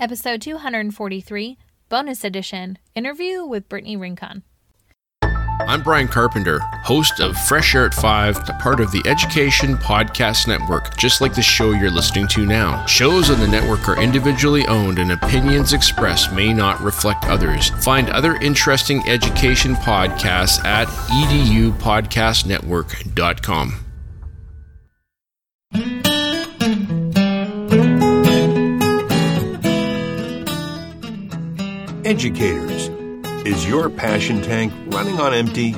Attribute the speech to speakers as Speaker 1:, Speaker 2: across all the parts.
Speaker 1: episode 243, bonus edition interview with Brittany Rincon.
Speaker 2: I'm Brian Carpenter, host of Fresh Air at 5, a part of the Education Podcast Network, just like the show you're listening to now. Shows on the network are individually owned and opinions expressed may not reflect others. Find other interesting education podcasts at edupodcastnetwork.com.
Speaker 3: Educators, is your passion tank running on empty?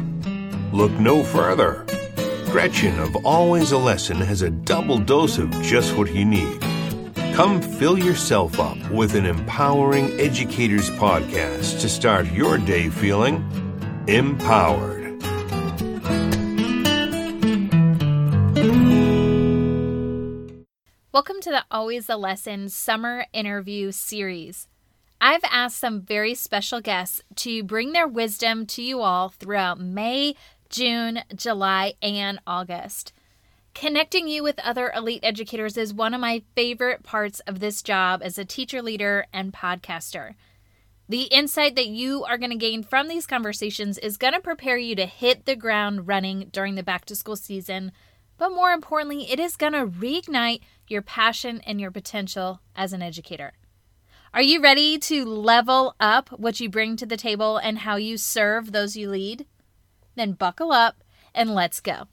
Speaker 3: Look no further. Gretchen of Always a Lesson has a double dose of just what you need. Come fill yourself up with an empowering educators podcast to start your day feeling empowered.
Speaker 1: Welcome to the Always a Lesson summer interview series. I've asked some very special guests to bring their wisdom to you all throughout May, June, July, and August. Connecting you with other elite educators is one of my favorite parts of this job as a teacher leader and podcaster. The insight that you are going to gain from these conversations is going to prepare you to hit the ground running during the back to school season, but more importantly, it is going to reignite your passion and your potential as an educator. Are you ready to level up what you bring to the table and how you serve those you lead? Then buckle up and let's go.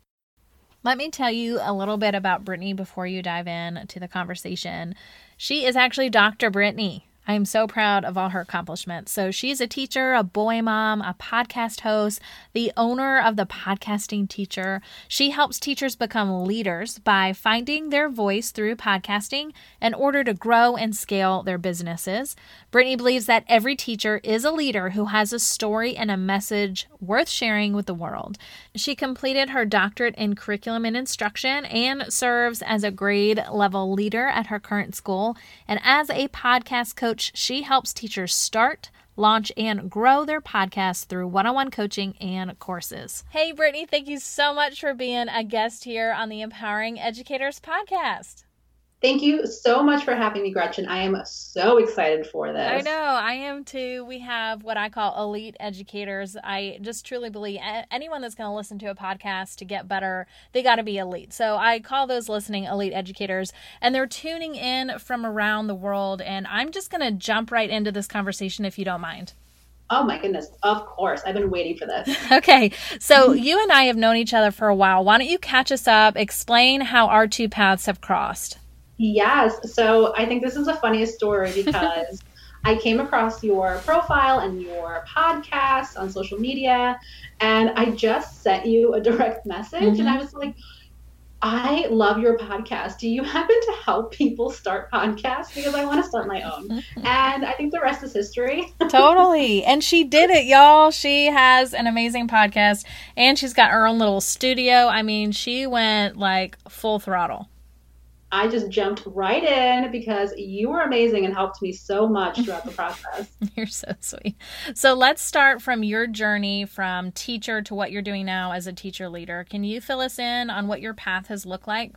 Speaker 1: Let me tell you a little bit about Brittany before you dive in to the conversation. She is actually Dr. Brittany. I am so proud of all her accomplishments. So, she's a teacher, a boy mom, a podcast host, the owner of the Podcasting Teacher. She helps teachers become leaders by finding their voice through podcasting in order to grow and scale their businesses. Brittany believes that every teacher is a leader who has a story and a message worth sharing with the world. She completed her doctorate in curriculum and instruction and serves as a grade level leader at her current school. And as a podcast coach, coach, she helps teachers start, launch, and grow their podcasts through one on one coaching and courses. Hey, Brittany, thank you so much for being a guest here on the Empowering Educators podcast.
Speaker 4: Thank you so much for having me, Gretchen. I am so excited for this.
Speaker 1: I know, I am too. We have what I call elite educators. I just truly believe anyone that's going to listen to a podcast to get better, they got to be elite. So I call those listening elite educators, and they're tuning in from around the world. And I'm just going to jump right into this conversation if you don't mind.
Speaker 4: Oh my goodness, of course. I've been waiting for this.
Speaker 1: okay. So you and I have known each other for a while. Why don't you catch us up, explain how our two paths have crossed?
Speaker 4: Yes. So I think this is the funniest story because I came across your profile and your podcast on social media, and I just sent you a direct message, mm-hmm. and I was like, I love your podcast. Do you happen to help people start podcasts? Because I want to start my own. And I think the rest is history.
Speaker 1: totally. And she did it, y'all. She has an amazing podcast and she's got her own little studio. I mean, she went like full throttle.
Speaker 4: I just jumped right in because you were amazing and helped me so much throughout the process.
Speaker 1: You're so sweet. So let's start from your journey from teacher to what you're doing now as a teacher leader. Can you fill us in on what your path has looked like?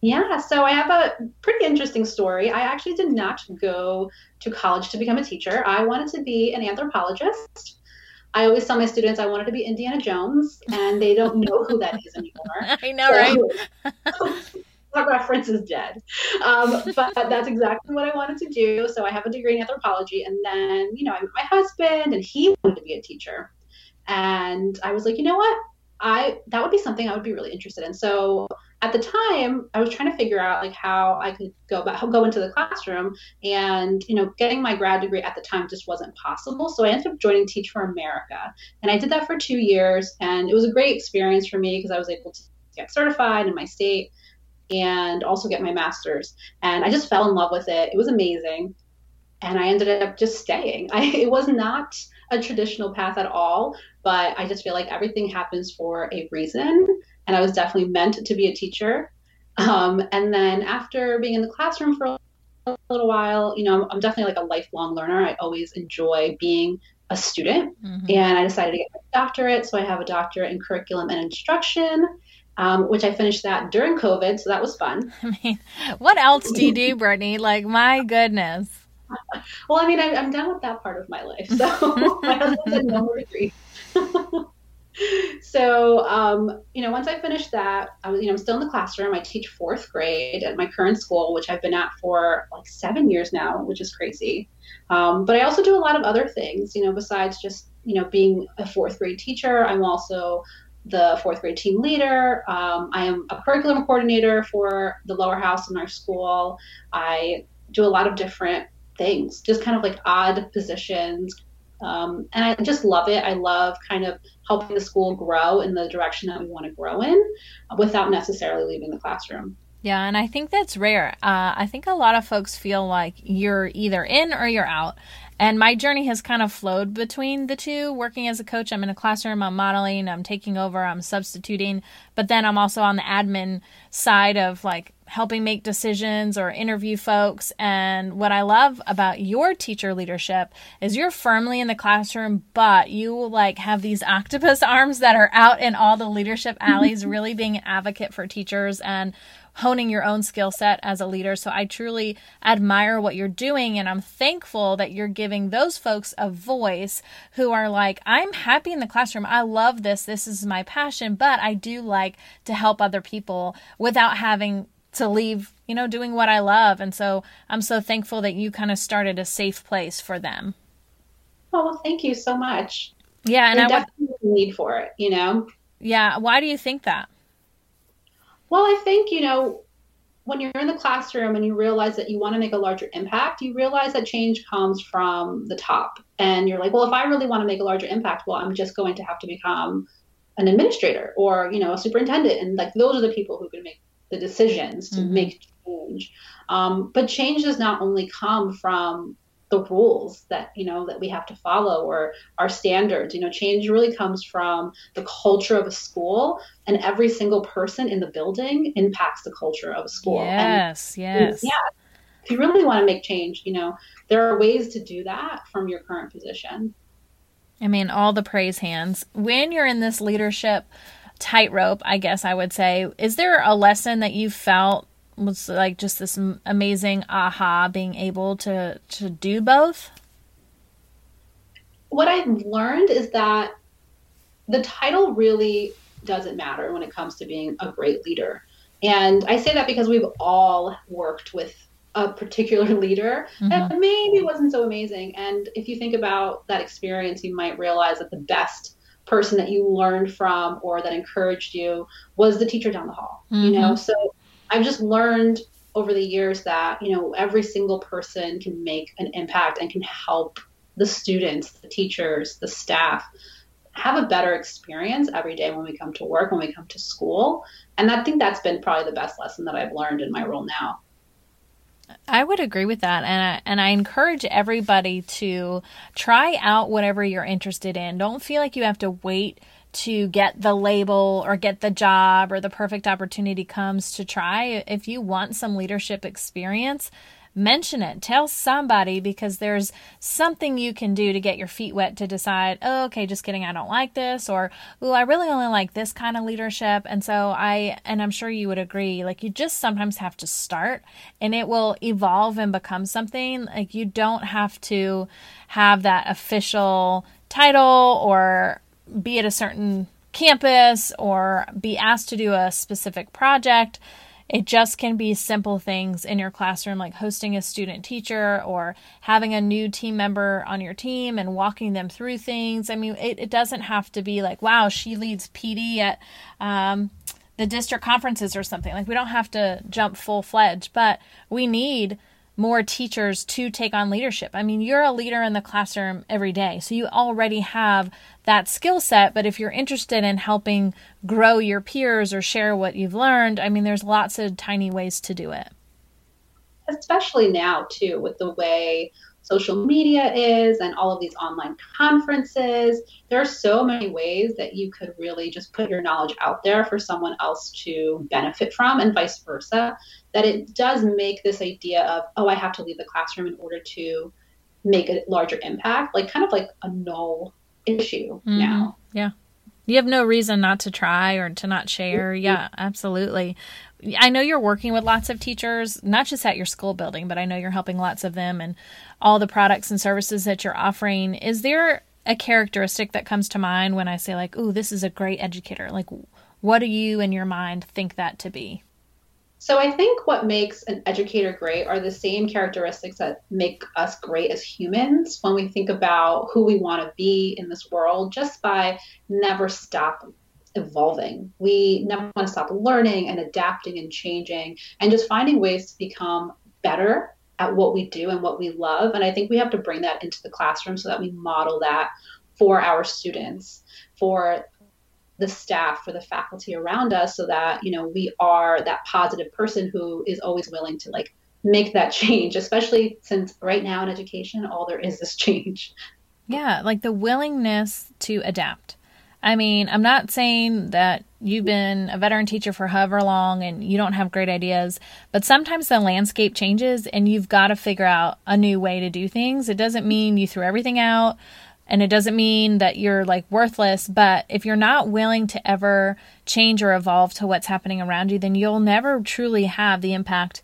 Speaker 4: Yeah, so I have a pretty interesting story. I actually did not go to college to become a teacher. I wanted to be an anthropologist. I always tell my students I wanted to be Indiana Jones, and they don't know who that is anymore.
Speaker 1: I know, so,
Speaker 4: right? that reference is dead. Um, but that's exactly what I wanted to do. So I have a degree in anthropology. And then, you know, I met my husband and he wanted to be a teacher. And I was like, you know what? I that would be something I would be really interested in. So at the time, I was trying to figure out like how I could go back, go into the classroom, and you know, getting my grad degree at the time just wasn't possible. So I ended up joining Teach for America, and I did that for two years, and it was a great experience for me because I was able to get certified in my state and also get my master's. And I just fell in love with it. It was amazing. And I ended up just staying. I, it was not a traditional path at all, but I just feel like everything happens for a reason. And I was definitely meant to be a teacher. Um, and then after being in the classroom for a little while, you know, I'm, I'm definitely like a lifelong learner. I always enjoy being a student. Mm-hmm. And I decided to get my doctorate. So I have a doctorate in curriculum and instruction um, which I finished that during COVID, so that was fun.
Speaker 1: I mean, what else do you do, Brittany? Like, my goodness.
Speaker 4: Well, I mean, I, am done with that part of my life. So my husband said no more so, um, you know, once I finished that, I was, you know, I'm still in the classroom. I teach fourth grade at my current school, which I've been at for like seven years now, which is crazy. Um, but I also do a lot of other things, you know, besides just, you know, being a fourth grade teacher. I'm also the fourth grade team leader. Um, I am a curriculum coordinator for the lower house in our school. I do a lot of different things, just kind of like odd positions. Um, and I just love it. I love kind of helping the school grow in the direction that we want to grow in without necessarily leaving the classroom.
Speaker 1: Yeah, and I think that's rare. Uh, I think a lot of folks feel like you're either in or you're out. And my journey has kind of flowed between the two. Working as a coach, I'm in a classroom, I'm modeling, I'm taking over, I'm substituting, but then I'm also on the admin side of like helping make decisions or interview folks. And what I love about your teacher leadership is you're firmly in the classroom, but you like have these octopus arms that are out in all the leadership alleys, really being an advocate for teachers and honing your own skill set as a leader. So I truly admire what you're doing. And I'm thankful that you're giving those folks a voice who are like, I'm happy in the classroom. I love this. This is my passion, but I do like to help other people without having to leave, you know, doing what I love. And so I'm so thankful that you kind of started a safe place for them.
Speaker 4: Oh, well, thank you so much.
Speaker 1: Yeah. And
Speaker 4: There's I definitely need for it, you know?
Speaker 1: Yeah. Why do you think that?
Speaker 4: Well, I think, you know, when you're in the classroom and you realize that you want to make a larger impact, you realize that change comes from the top. And you're like, well, if I really want to make a larger impact, well, I'm just going to have to become an administrator or, you know, a superintendent. And like those are the people who can make the decisions to mm-hmm. make change. Um, but change does not only come from the rules that you know that we have to follow or our standards. You know change really comes from the culture of a school and every single person in the building impacts the culture of a school.
Speaker 1: Yes
Speaker 4: and,
Speaker 1: yes
Speaker 4: yeah if you really want to make change you know there are ways to do that from your current position.
Speaker 1: I mean all the praise hands. When you're in this leadership tightrope i guess i would say is there a lesson that you felt was like just this amazing aha being able to to do both
Speaker 4: what i've learned is that the title really doesn't matter when it comes to being a great leader and i say that because we've all worked with a particular leader mm-hmm. that maybe wasn't so amazing and if you think about that experience you might realize that the best person that you learned from or that encouraged you was the teacher down the hall mm-hmm. you know so I've just learned over the years that, you know, every single person can make an impact and can help the students, the teachers, the staff have a better experience every day when we come to work, when we come to school. And I think that's been probably the best lesson that I've learned in my role now.
Speaker 1: I would agree with that, and I, and I encourage everybody to try out whatever you're interested in. Don't feel like you have to wait to get the label or get the job or the perfect opportunity comes to try. If you want some leadership experience, mention it. Tell somebody because there's something you can do to get your feet wet to decide, oh, okay, just kidding, I don't like this, or, oh, I really only like this kind of leadership. And so I, and I'm sure you would agree, like you just sometimes have to start and it will evolve and become something. Like you don't have to have that official title or be at a certain campus or be asked to do a specific project. It just can be simple things in your classroom, like hosting a student teacher or having a new team member on your team and walking them through things. I mean, it, it doesn't have to be like, wow, she leads PD at um, the district conferences or something. Like, we don't have to jump full fledged, but we need more teachers to take on leadership. I mean, you're a leader in the classroom every day, so you already have that skill set. But if you're interested in helping grow your peers or share what you've learned, I mean, there's lots of tiny ways to do it.
Speaker 4: Especially now, too, with the way social media is and all of these online conferences. There are so many ways that you could really just put your knowledge out there for someone else to benefit from, and vice versa. That it does make this idea of, oh, I have to leave the classroom in order to make a larger impact, like kind of like a null issue mm-hmm. now.
Speaker 1: Yeah. You have no reason not to try or to not share. Yeah, absolutely. I know you're working with lots of teachers, not just at your school building, but I know you're helping lots of them and all the products and services that you're offering. Is there a characteristic that comes to mind when I say, like, oh, this is a great educator? Like, what do you in your mind think that to be?
Speaker 4: So I think what makes an educator great are the same characteristics that make us great as humans when we think about who we want to be in this world just by never stop evolving. We never want to stop learning and adapting and changing and just finding ways to become better at what we do and what we love. And I think we have to bring that into the classroom so that we model that for our students, for the staff, for the faculty around us, so that, you know, we are that positive person who is always willing to like make that change, especially since right now in education, all there is is change.
Speaker 1: Yeah, like the willingness to adapt. I mean, I'm not saying that you've been a veteran teacher for however long and you don't have great ideas, but sometimes the landscape changes and you've got to figure out a new way to do things. It doesn't mean you threw everything out and it doesn't mean that you're like worthless, but if you're not willing to ever change or evolve to what's happening around you, then you'll never truly have the impact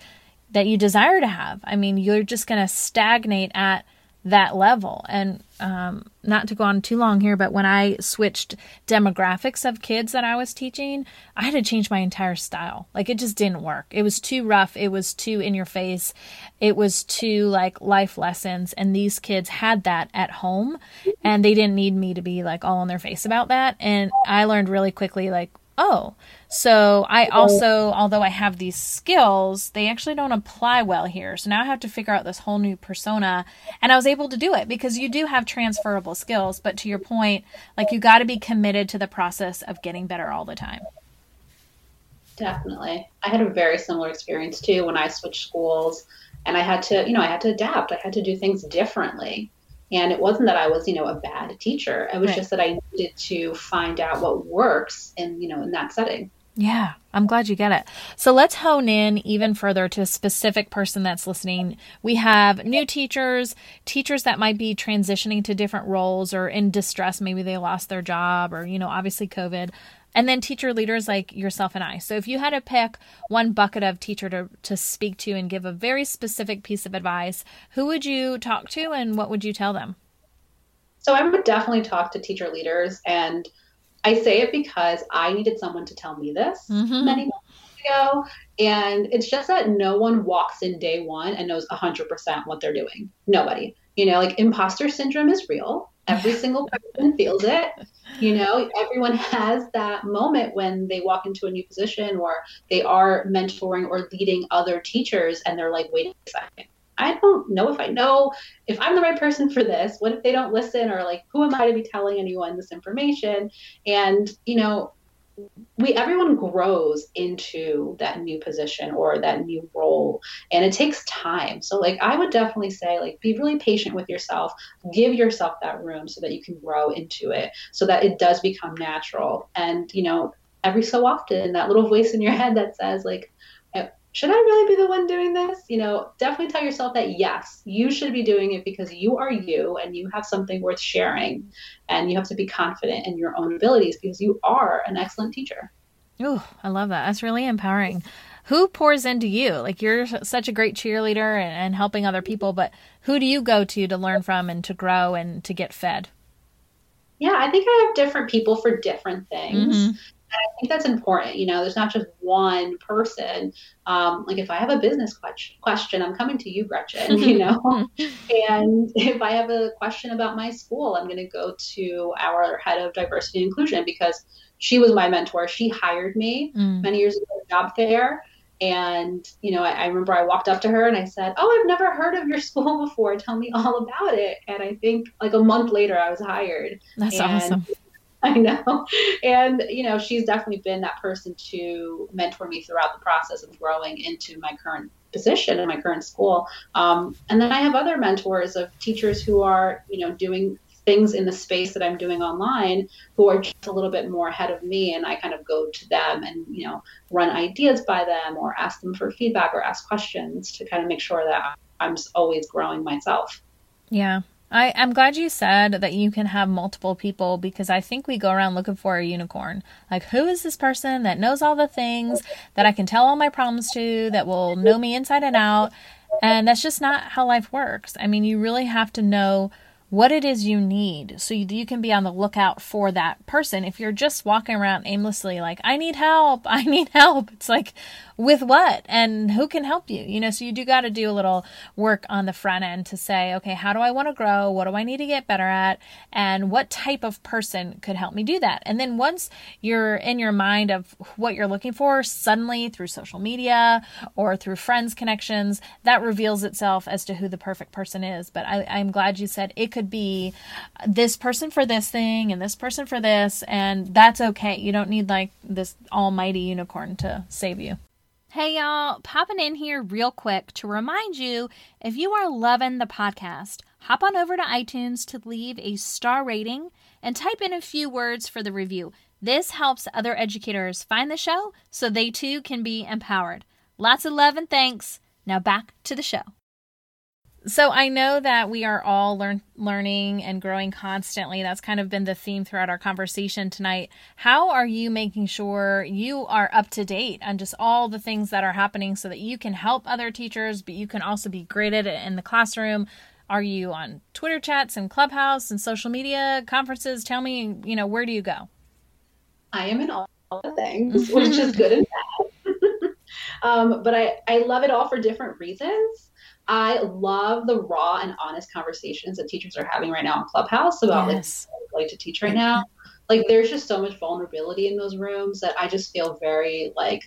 Speaker 1: that you desire to have. I mean, you're just going to stagnate at that level. And um, not to go on too long here, but when I switched demographics of kids that I was teaching, I had to change my entire style. Like it just didn't work. It was too rough. It was too in your face. It was too like life lessons. And these kids had that at home and they didn't need me to be like all in their face about that. And I learned really quickly, like, oh, so I also, although I have these skills, they actually don't apply well here. So now I have to figure out this whole new persona. And I was able to do it because you do have transferable skills. But to your point, like you got to be committed to the process of getting better all the time.
Speaker 4: Definitely. I had a very similar experience too when I switched schools and I had to, you know, I had to adapt. I had to do things differently. And it wasn't that I was, you know, a bad teacher. It was right. just that I needed to find out what works in, you know, in that setting.
Speaker 1: Yeah, I'm glad you get it. So let's hone in even further to a specific person that's listening. We have new teachers, teachers that might be transitioning to different roles or in distress. Maybe they lost their job or, you know, obviously COVID and then teacher leaders like yourself and I. So if you had to pick one bucket of teacher to, to speak to and give a very specific piece of advice, who would you talk to and what would you tell them?
Speaker 4: So I would definitely talk to teacher leaders and I say it because I needed someone to tell me this mm-hmm. many months ago. And it's just that no one walks in day one and knows 100% what they're doing. Nobody. You know, like imposter syndrome is real. Every single person feels it. You know, everyone has that moment when they walk into a new position or they are mentoring or leading other teachers and they're like, wait a second. I don't know if I know if I'm the right person for this. What if they don't listen or like who am I to be telling anyone this information? And, you know, we everyone grows into that new position or that new role and it takes time. So like i would definitely say like be really patient with yourself. Give yourself that room so that you can grow into it so that it does become natural. And you know every so often that little voice in your head that says like should I really be the one doing this? You know, definitely tell yourself that yes, you should be doing it because you are you and you have something worth sharing. And you have to be confident in your own abilities because you are an excellent teacher.
Speaker 1: Oh, I love that. That's really empowering. Who pours into you? Like you're such a great cheerleader and, and helping other people, but who do you go to to learn from and to grow and to get fed?
Speaker 4: Yeah, I think I have different people for different things. Mm-hmm. I think that's important. You know, there's not just one person. Um, like if I have a business question, I'm coming to you, Gretchen. You know, and if I have a question about my school, I'm going to go to our head of diversity and inclusion because she was my mentor. She hired me mm. many years ago at job fair. And, you know, I, I, remember I walked up to her and I said, Oh, I've never heard of your school before. Tell me all about it. And I think like a month later, I was hired.
Speaker 1: That's
Speaker 4: and
Speaker 1: awesome.
Speaker 4: I know. And, you know, she's definitely been that person to mentor me throughout the process of growing into my current position in my current school. Um, and then I have other mentors of teachers who are, you know, doing things in the space that I'm doing online who are just a little bit more ahead of me. And I kind of go to them and, you know, run ideas by them or ask them for feedback or ask questions to kind of make sure that I'm always growing myself.
Speaker 1: Yeah. I, I'm glad you said that you can have multiple people because I think we go around looking for a unicorn. Like, who is this person that knows all the things that I can tell all my problems to, that will know me inside and out? And that's just not how life works. I mean, you really have to know what it is you need so you, can be on the lookout for that person. If you're just walking around aimlessly like i need help i need help it's like with what? And who can help you? You know so you do got to do a little work on the front end to say okay how do i want to grow? What do i need to get better at? And what type of person could help me do that? And then once you're in your mind of what you're looking for suddenly through social media or through friends connections that reveals itself as to who the perfect person is. But I, i'm glad you said it could could be this person for this thing and this person for this, and that's okay. You don't need like this almighty unicorn to save you. Hey y'all, popping in here real quick to remind you if you are loving the podcast, hop on over to iTunes to leave a star rating and type in a few words for the review. This helps other educators find the show so they too can be empowered. Lots of love and thanks. Now back to the show. So I know that we are all learn, learning and growing constantly. That's kind of been the theme throughout our conversation tonight. How are you making sure you are up to date on just all the things that are happening so that you can help other teachers, but you can also be great at it in the classroom? Are you on Twitter chats and Clubhouse and social media conferences? Tell me, you know, where do you go?
Speaker 4: I am in all the things, which is good and bad. um, but I, I love it all for different reasons. I love the raw and honest conversations that teachers are having right now in Clubhouse about yes. like, like to teach right now. Like there's just so much vulnerability in those rooms that I just feel very like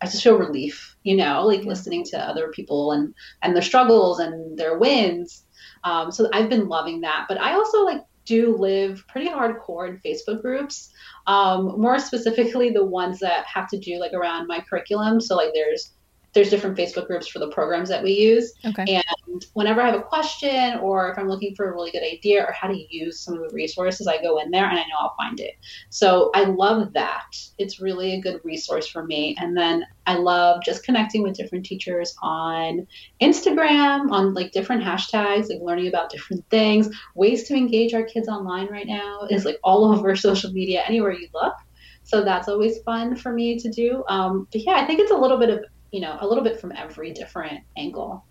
Speaker 4: I just feel relief, you know, like listening to other people and and their struggles and their wins. Um, so I've been loving that. But I also like do live pretty hardcore in Facebook groups. Um, more specifically, the ones that have to do like around my curriculum. So like there's there's different Facebook groups for the programs that we use. Okay. And whenever I have a question or if I'm looking for a really good idea or how to use some of the resources, I go in there and I know I'll find it. So I love that. It's really a good resource for me. And then I love just connecting with different teachers on Instagram, on like different hashtags, like learning about different things, ways to engage our kids online right now is like all over social media, anywhere you look. So that's always fun for me to do. Um, but yeah, I think it's a little bit of you know, a little bit from every different angle.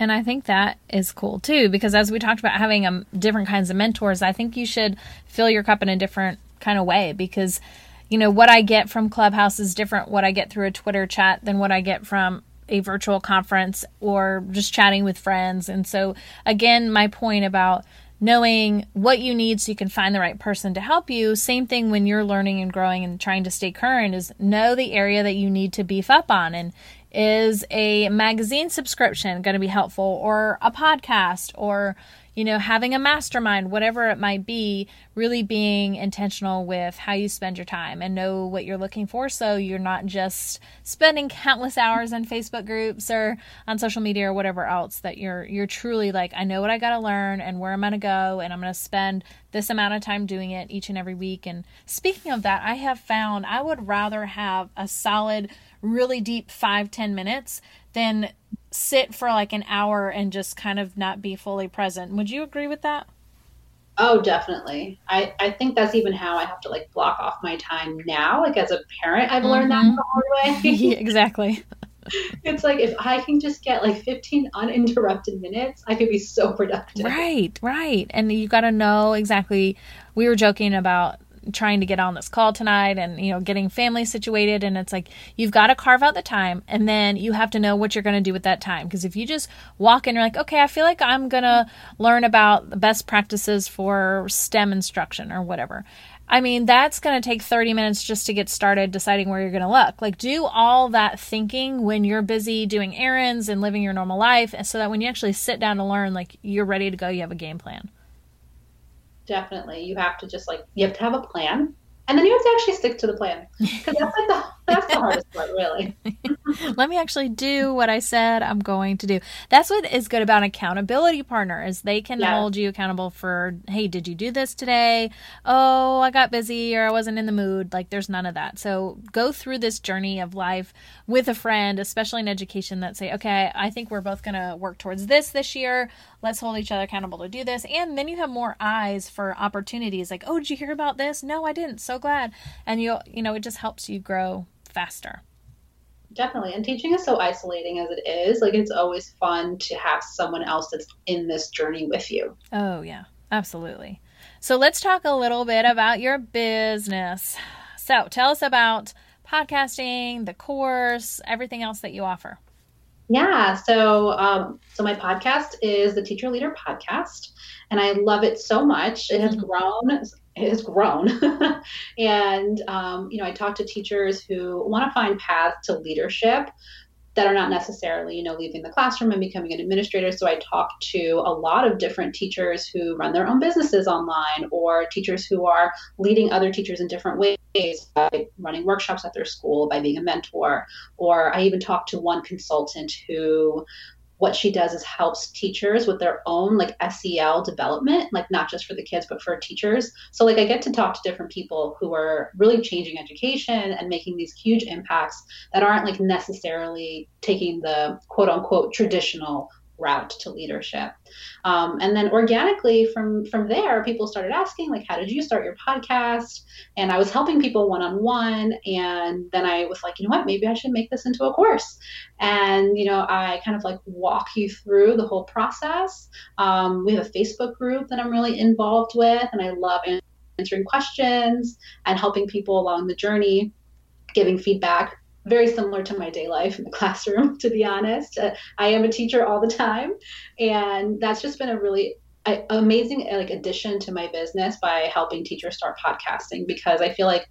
Speaker 1: And I think that is cool too, because as we talked about having um, different kinds of mentors, I think you should fill your cup in a different kind of way because, you know, what I get from Clubhouse is different what I get through a Twitter chat than what I get from a virtual conference or just chatting with friends. And so, again, my point about knowing what you need so you can find the right person to help you. Same thing when you're learning and growing and trying to stay current is know the area that you need to beef up on and is a magazine subscription going to be helpful or a podcast or you know, having a mastermind, whatever it might be, really being intentional with how you spend your time and know what you're looking for so you're not just spending countless hours in Facebook groups or on social media or whatever else that you're you're truly like I know what I got to learn and where I'm going to go and I'm going to spend this amount of time doing it each and every week. And speaking of that, I have found I would rather have a solid really deep five ten minutes than sit for like an hour and just kind of not be fully present. Would you agree with that?
Speaker 4: Oh, definitely. I, I think that's even how I have to like block off my time now. Like as a parent, I've learned mm-hmm. that the hard way.
Speaker 1: yeah, exactly.
Speaker 4: it's like if I can just get like 15 uninterrupted minutes, I could be so productive.
Speaker 1: Right, right. And you got to know exactly. We were joking about trying to get on this call tonight and you know getting family situated. And it's like you've got to carve out the time and then you have to know what you're going to do with that time. Because if you just walk in you're like okay I feel like I'm going to learn about the best practices for STEM instruction or whatever. I mean, that's going to take 30 minutes just to get started deciding where you're going to look. Like, do all that thinking when you're busy doing errands and living your normal life and so that when you actually sit down to learn, like, you're ready to go, you have a game plan
Speaker 4: definitely. You have to just like you have to have a plan, and then you have to actually stick to the plan because that's like the That's the hardest part, really.
Speaker 1: Let me actually do what I said I'm going to do. That's what is good about an accountability partner is they can yeah. hold you accountable for, hey, did you do this today? Oh, I got busy or I wasn't in the mood. Like there's none of that. So go through this journey of life with a friend, especially in education, that say, okay, I think we're both going to work towards this this year. Let's hold each other accountable to do this. And then you have more eyes for opportunities like, oh, did you hear about this? No, I didn't. So glad. And you, you know, it just helps you grow faster.
Speaker 4: Definitely. And teaching is so isolating as it is. Like it's always fun to have someone else that's in this journey with you.
Speaker 1: Oh, yeah. Absolutely. So let's talk a little bit about your business. So tell us about podcasting, the course, everything else that you offer.
Speaker 4: Yeah, so um, so my podcast is the Teacher Leader Podcast, and I love it so much. It has mm-hmm. grown has grown. and, um, you know, I talk to teachers who want to find paths to leadership that are not necessarily, you know, leaving the classroom and becoming an administrator. So I talk to a lot of different teachers who run their own businesses online or teachers who are leading other teachers in different ways by running workshops at their school, by being a mentor. Or I even talk to one consultant who what she does is helps teachers with their own like SEL development, like not just for the kids, but for teachers. So like I get to talk to different people who are really changing education and making these huge impacts that aren't like necessarily taking the quote unquote traditional route to leadership. Um, and then organically from from there, people started asking like, how did you start your podcast? And I was helping people one on one, and then I was like, you know what, maybe I should make this into a course. And you know, I kind of like walk you through the whole process. Um, we have a Facebook group that I'm really involved with, and I love answering questions and helping people along the journey, giving feedback very similar to my day life in the classroom, to be honest. Uh, I am a teacher all the time, and that's just been a really amazing like addition to my business by helping teachers start podcasting because I feel like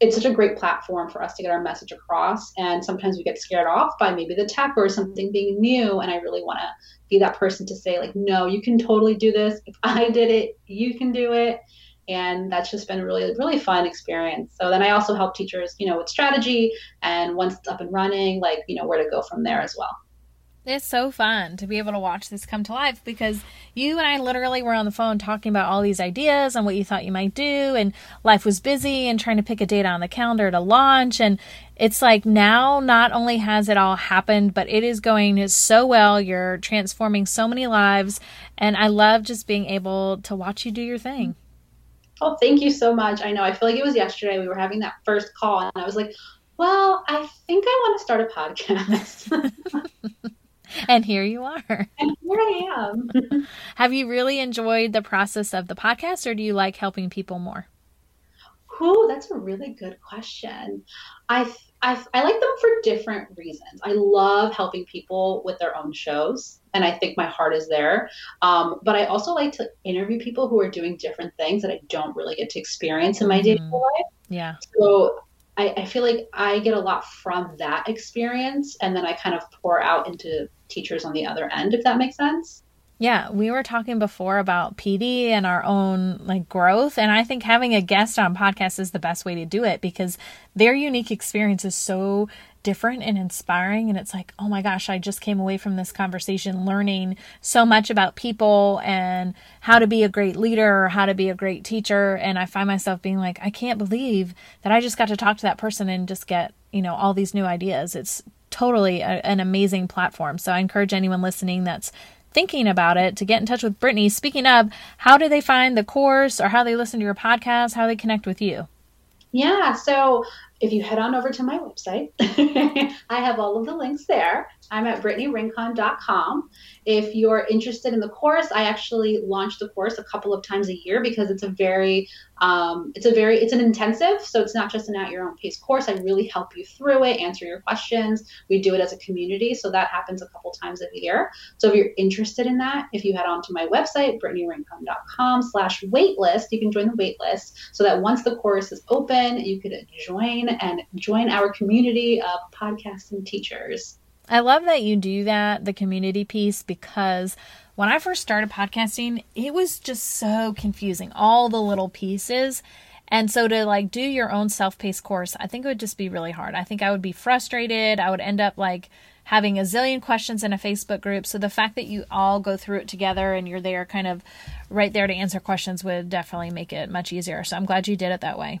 Speaker 4: it's such a great platform for us to get our message across. And sometimes we get scared off by maybe the tech or something being new. And I really want to be that person to say, like, no, you can totally do this. If I did it, you can do it and that's just been a really really fun experience so then i also help teachers you know with strategy and once it's up and running like you know where to go from there as well
Speaker 1: it's so fun to be able to watch this come to life because you and I literally were on the phone talking about all these ideas and what you thought you might do, and life was busy and trying to pick a date on the calendar to launch. And it's like now, not only has it all happened, but it is going so well. You're transforming so many lives, and I love just being able to watch you do your thing.
Speaker 4: Oh, thank you so much. I know. I feel like it was yesterday we were having that first call, and I was like, well, I think I want to start a podcast.
Speaker 1: and here you are.
Speaker 4: And here I am.
Speaker 1: Have you really enjoyed the process of the podcast, or do you like helping people more?
Speaker 4: Oh, that's a really good question. I, I, I like them for different reasons. I love helping people with their own shows and I think my heart is there. Um, but I also like to interview people who are doing different things that I don't really get to experience in my mm-hmm. daily life.
Speaker 1: Yeah.
Speaker 4: So I, I, feel like I get a lot from that experience, and then I kind of pour out into teachers on the other end, if that makes sense.
Speaker 1: Yeah, we were talking before about PD and our own like growth, and I think having a guest on podcast is the best way to do it because their unique experience is so different and inspiring. And it's like, oh my gosh, I just came away from this conversation learning so much about people and how to be a great leader or how to be a great teacher. And I find myself being like, I can't believe that I just got to talk to that person and just get, you know, all these new ideas. It's totally a, an amazing platform. So I encourage anyone listening that's thinking about it to get in touch with Brittany. Speaking of, how do they find the course or how they listen to your podcast, how they connect with you?
Speaker 4: Yeah, so if you head on over to my website, I have all of the links there. I'm at brittanyrincon.com. If you're interested in the course, I actually launch the course a couple of times a year because it's a very, um, it's a very, it's an intensive. So it's not just an at your own pace course. I really help you through it, answer your questions. We do it as a community. So that happens a couple times a year. So if you're interested in that, if you head on to my website, brittanyrincon.com slash waitlist, you can join the waitlist so that once the course is open, you could join and join our community of podcasting teachers.
Speaker 1: I love that you do that, the community piece, because when I first started podcasting, it was just so confusing, all the little pieces. And so to like do your own self-paced course, I think it would just be really hard. I think I would be frustrated. I would end up like having a zillion questions in a Facebook group. So the fact that you all go through it together and you're there kind of right there to answer questions would definitely make it much easier. So I'm glad you did it that way.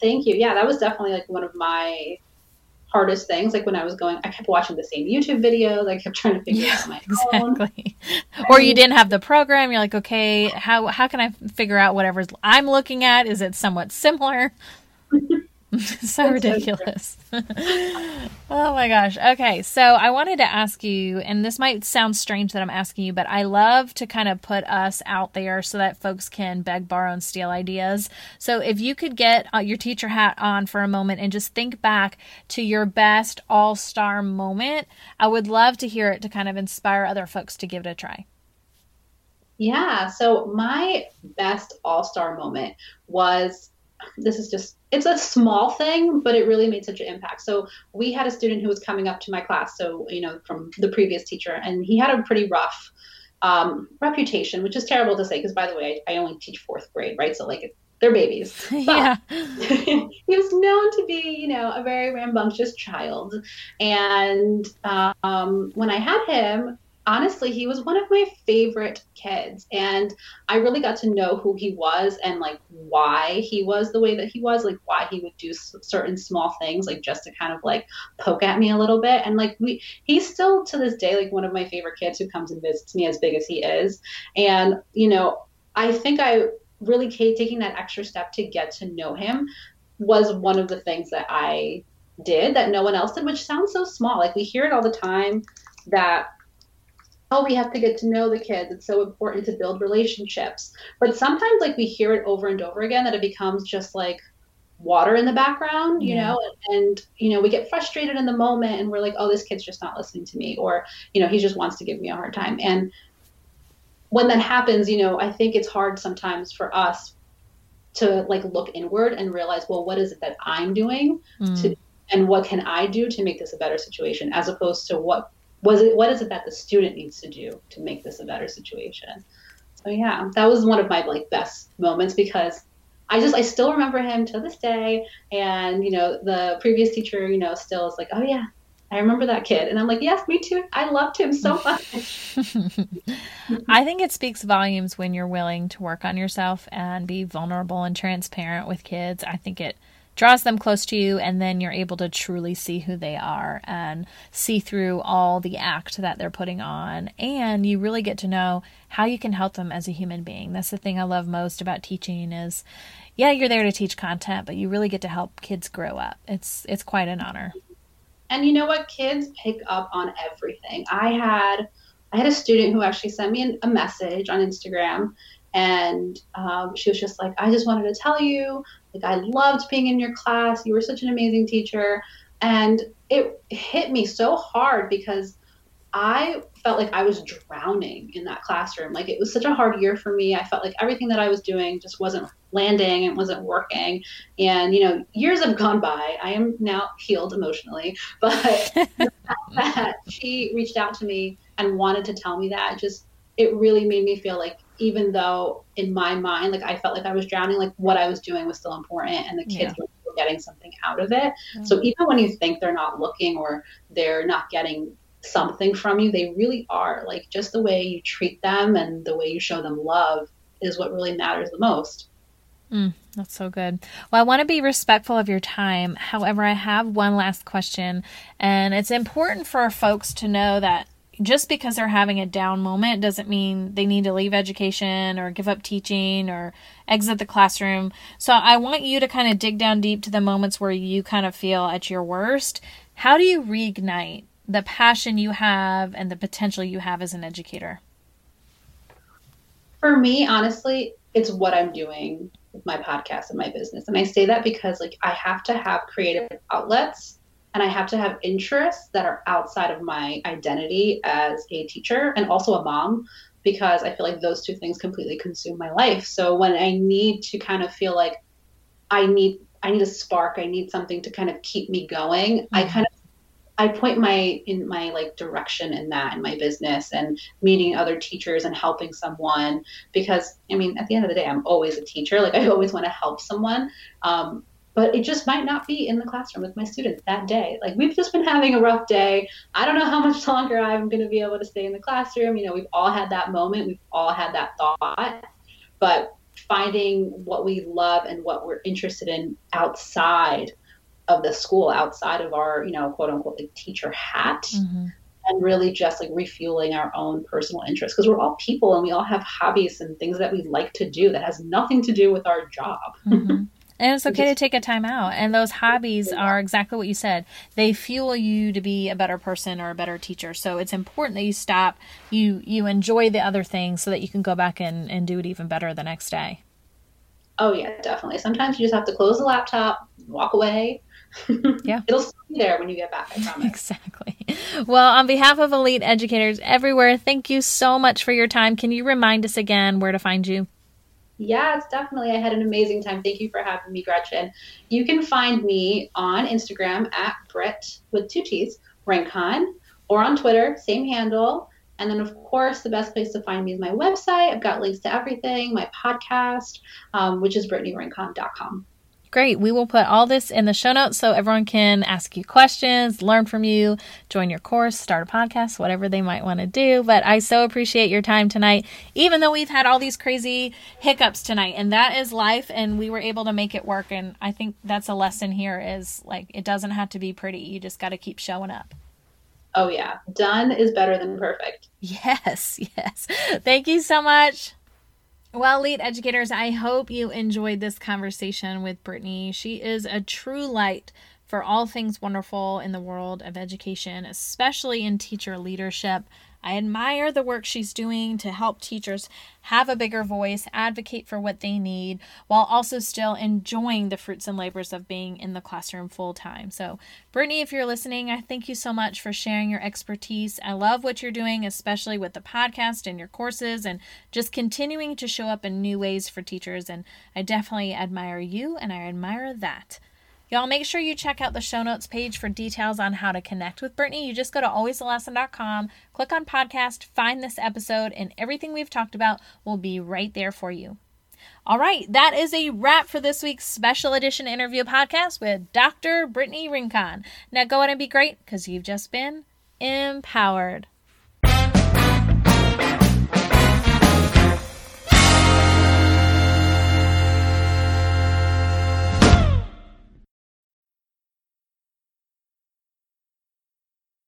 Speaker 4: Thank you. Yeah, that was definitely like one of my hardest things. Like when I was going, I kept watching the same YouTube videos. I kept trying to figure yeah, out my exactly.
Speaker 1: Own. or you didn't have the program. You're like, okay, how how can I figure out whatever I'm looking at? Is it somewhat similar? so ridiculous. oh my gosh. Okay, so I wanted to ask you, and this might sound strange that I'm asking you, but I love to kind of put us out there so that folks can beg, borrow, and steal ideas. So if you could get uh, your teacher hat on for a moment and just think back to your best all star moment, I would love to hear it to kind of inspire other folks to give it a try.
Speaker 4: Yeah, so my best all star moment was this is just it's a small thing but it really made such an impact. So we had a student who was coming up to my class so you know from the previous teacher and he had a pretty rough um, reputation which is terrible to say because by the way I, I, only teach fourth grade right? So like they're babies.
Speaker 1: Yeah.
Speaker 4: he was known to be you know a very rambunctious child. And um, when i had him honestly, he was one of my favorite kids. And I really got to know who he was and like why he was the way that he was, like why he would do certain small things, like just to kind of like poke at me a little bit. And like we, he's still to this day like one of my favorite kids who comes and visits me as big as he is. And, you know, I think I really taking that extra step to get to know him was one of the things that I did that no one else did, which sounds so small. Like we hear it all the time that oh, we have to get to know the kids. It's so important to build relationships. But sometimes, like, we hear it over and over again that it becomes just like water in the background, you yeah. know, and, and, you know, we get frustrated in the moment and we're like, oh, this kid's just not listening to me, or, you know, he just wants to give me a hard time. And when that happens, you know, I think it's hard sometimes for us to like look inward and realize, well, what is it that I'm doing mm. to, and what can I do to make this a better situation, as opposed to what was it what is it that the student needs to do to make this a better situation so yeah that was one of my like best moments because i just i still remember him to this day and you know the previous teacher you know still is like oh yeah I remember that kid. And I'm like, yes, me too. I loved him so much.
Speaker 1: I think it speaks volumes when you're willing to work on yourself and be vulnerable and transparent with kids. I think it draws them close to you, and then you're able to truly see who they are and see through all the act that they're putting on. And you really get to know how you can help them as a human being. That's the thing I love most about teaching is yeah, you're there to teach content, but you really get to help kids grow up. It's it's quite an honor.
Speaker 4: And you know what? Kids pick up on everything. I had I had a student who actually sent me a message on Instagram and um, she was just like, I just wanted to tell you like, I loved being in your class. You were such an amazing teacher. And it hit me so hard because I felt like I was drowning in that classroom. Like it was such a hard year for me. I felt like everything that I was doing just wasn't landing and wasn't working. And, you know, years have gone by. I am now healed emotionally. But that she reached out to me and wanted to tell me that just, it really made me feel like even though in my mind, like I felt like I was drowning, like what I was doing was still important and the kids yeah. were getting something out of it. Mm-hmm. So even when you think they're not looking or they're not getting something from you, they really are. Like just the way you treat them and the way you show them love is what really matters the most.
Speaker 1: Mm, that's so good. Well, I want to be respectful of your time. However, I have one last question, and it's important for folks to know that just because they're having a down moment doesn't mean they need to leave education or give up teaching or exit the classroom. So I want you to kind of dig down deep to the moments where you kind of feel at your worst. How do you reignite the passion you have and the potential you have as an educator?
Speaker 4: For me, honestly, it's what I'm doing with my podcast and my business. And I say that because like I have to have creative outlets and I have to have interests that are outside of my identity as a teacher and also a mom because I feel like those two things completely consume my life. So when I need to kind of feel like I need I need a spark, I need something to kind of keep me going, mm-hmm. I kind of I point my in my like direction in that in my business and meeting other teachers and helping someone because I mean at the end of the day I'm always a teacher like I always want to help someone um, but it just might not be in the classroom with my students that day. Like we've just been having a rough day. I don't know how much longer I'm going to be able to stay in the classroom. You know we've all had that moment. We've all had that thought. But finding what we love and what we're interested in outside of the school outside of our you know quote unquote like teacher hat mm-hmm. and really just like refueling our own personal interests. Because we're all people and we all have hobbies and things that we like to do that has nothing to do with our job.
Speaker 1: Mm-hmm. And it's okay to take a time out. And those hobbies are exactly what you said. They fuel you to be a better person or a better teacher. So it's important that you stop, you you enjoy the other things so that you can go back and, and do it even better the next day.
Speaker 4: Oh yeah, definitely. Sometimes you just have to close the laptop, walk away,
Speaker 1: yeah.
Speaker 4: It'll still be there when you get back, I promise.
Speaker 1: Exactly. Well, on behalf of elite educators everywhere, thank you so much for your time. Can you remind us again where to find you?
Speaker 4: Yes, definitely. I had an amazing time. Thank you for having me, Gretchen. You can find me on Instagram at Britt with two T's, Rincon, or on Twitter, same handle. And then, of course, the best place to find me is my website. I've got links to everything, my podcast, um, which is brittanyrincon.com.
Speaker 1: Great. We will put all this in the show notes so everyone can ask you questions, learn from you, join your course, start a podcast, whatever they might want to do. But I so appreciate your time tonight, even though we've had all these crazy hiccups tonight. And that is life, and we were able to make it work. And I think that's a lesson here is like, it doesn't have to be pretty. You just got to keep showing up.
Speaker 4: Oh, yeah. Done is better than perfect.
Speaker 1: Yes, yes. Thank you so much. Well, lead educators, I hope you enjoyed this conversation with Brittany. She is a true light for all things wonderful in the world of education, especially in teacher leadership. I admire the work she's doing to help teachers have a bigger voice, advocate for what they need, while also still enjoying the fruits and labors of being in the classroom full time. So, Brittany, if you're listening, I thank you so much for sharing your expertise. I love what you're doing, especially with the podcast and your courses, and just continuing to show up in new ways for teachers. And I definitely admire you, and I admire that. Y'all make sure you check out the show notes page for details on how to connect with Brittany. You just go to alwaysalesson.com, click on podcast, find this episode, and everything we've talked about will be right there for you. All right, that is a wrap for this week's special edition interview podcast with Dr. Brittany Rincon. Now go ahead and be great because you've just been empowered.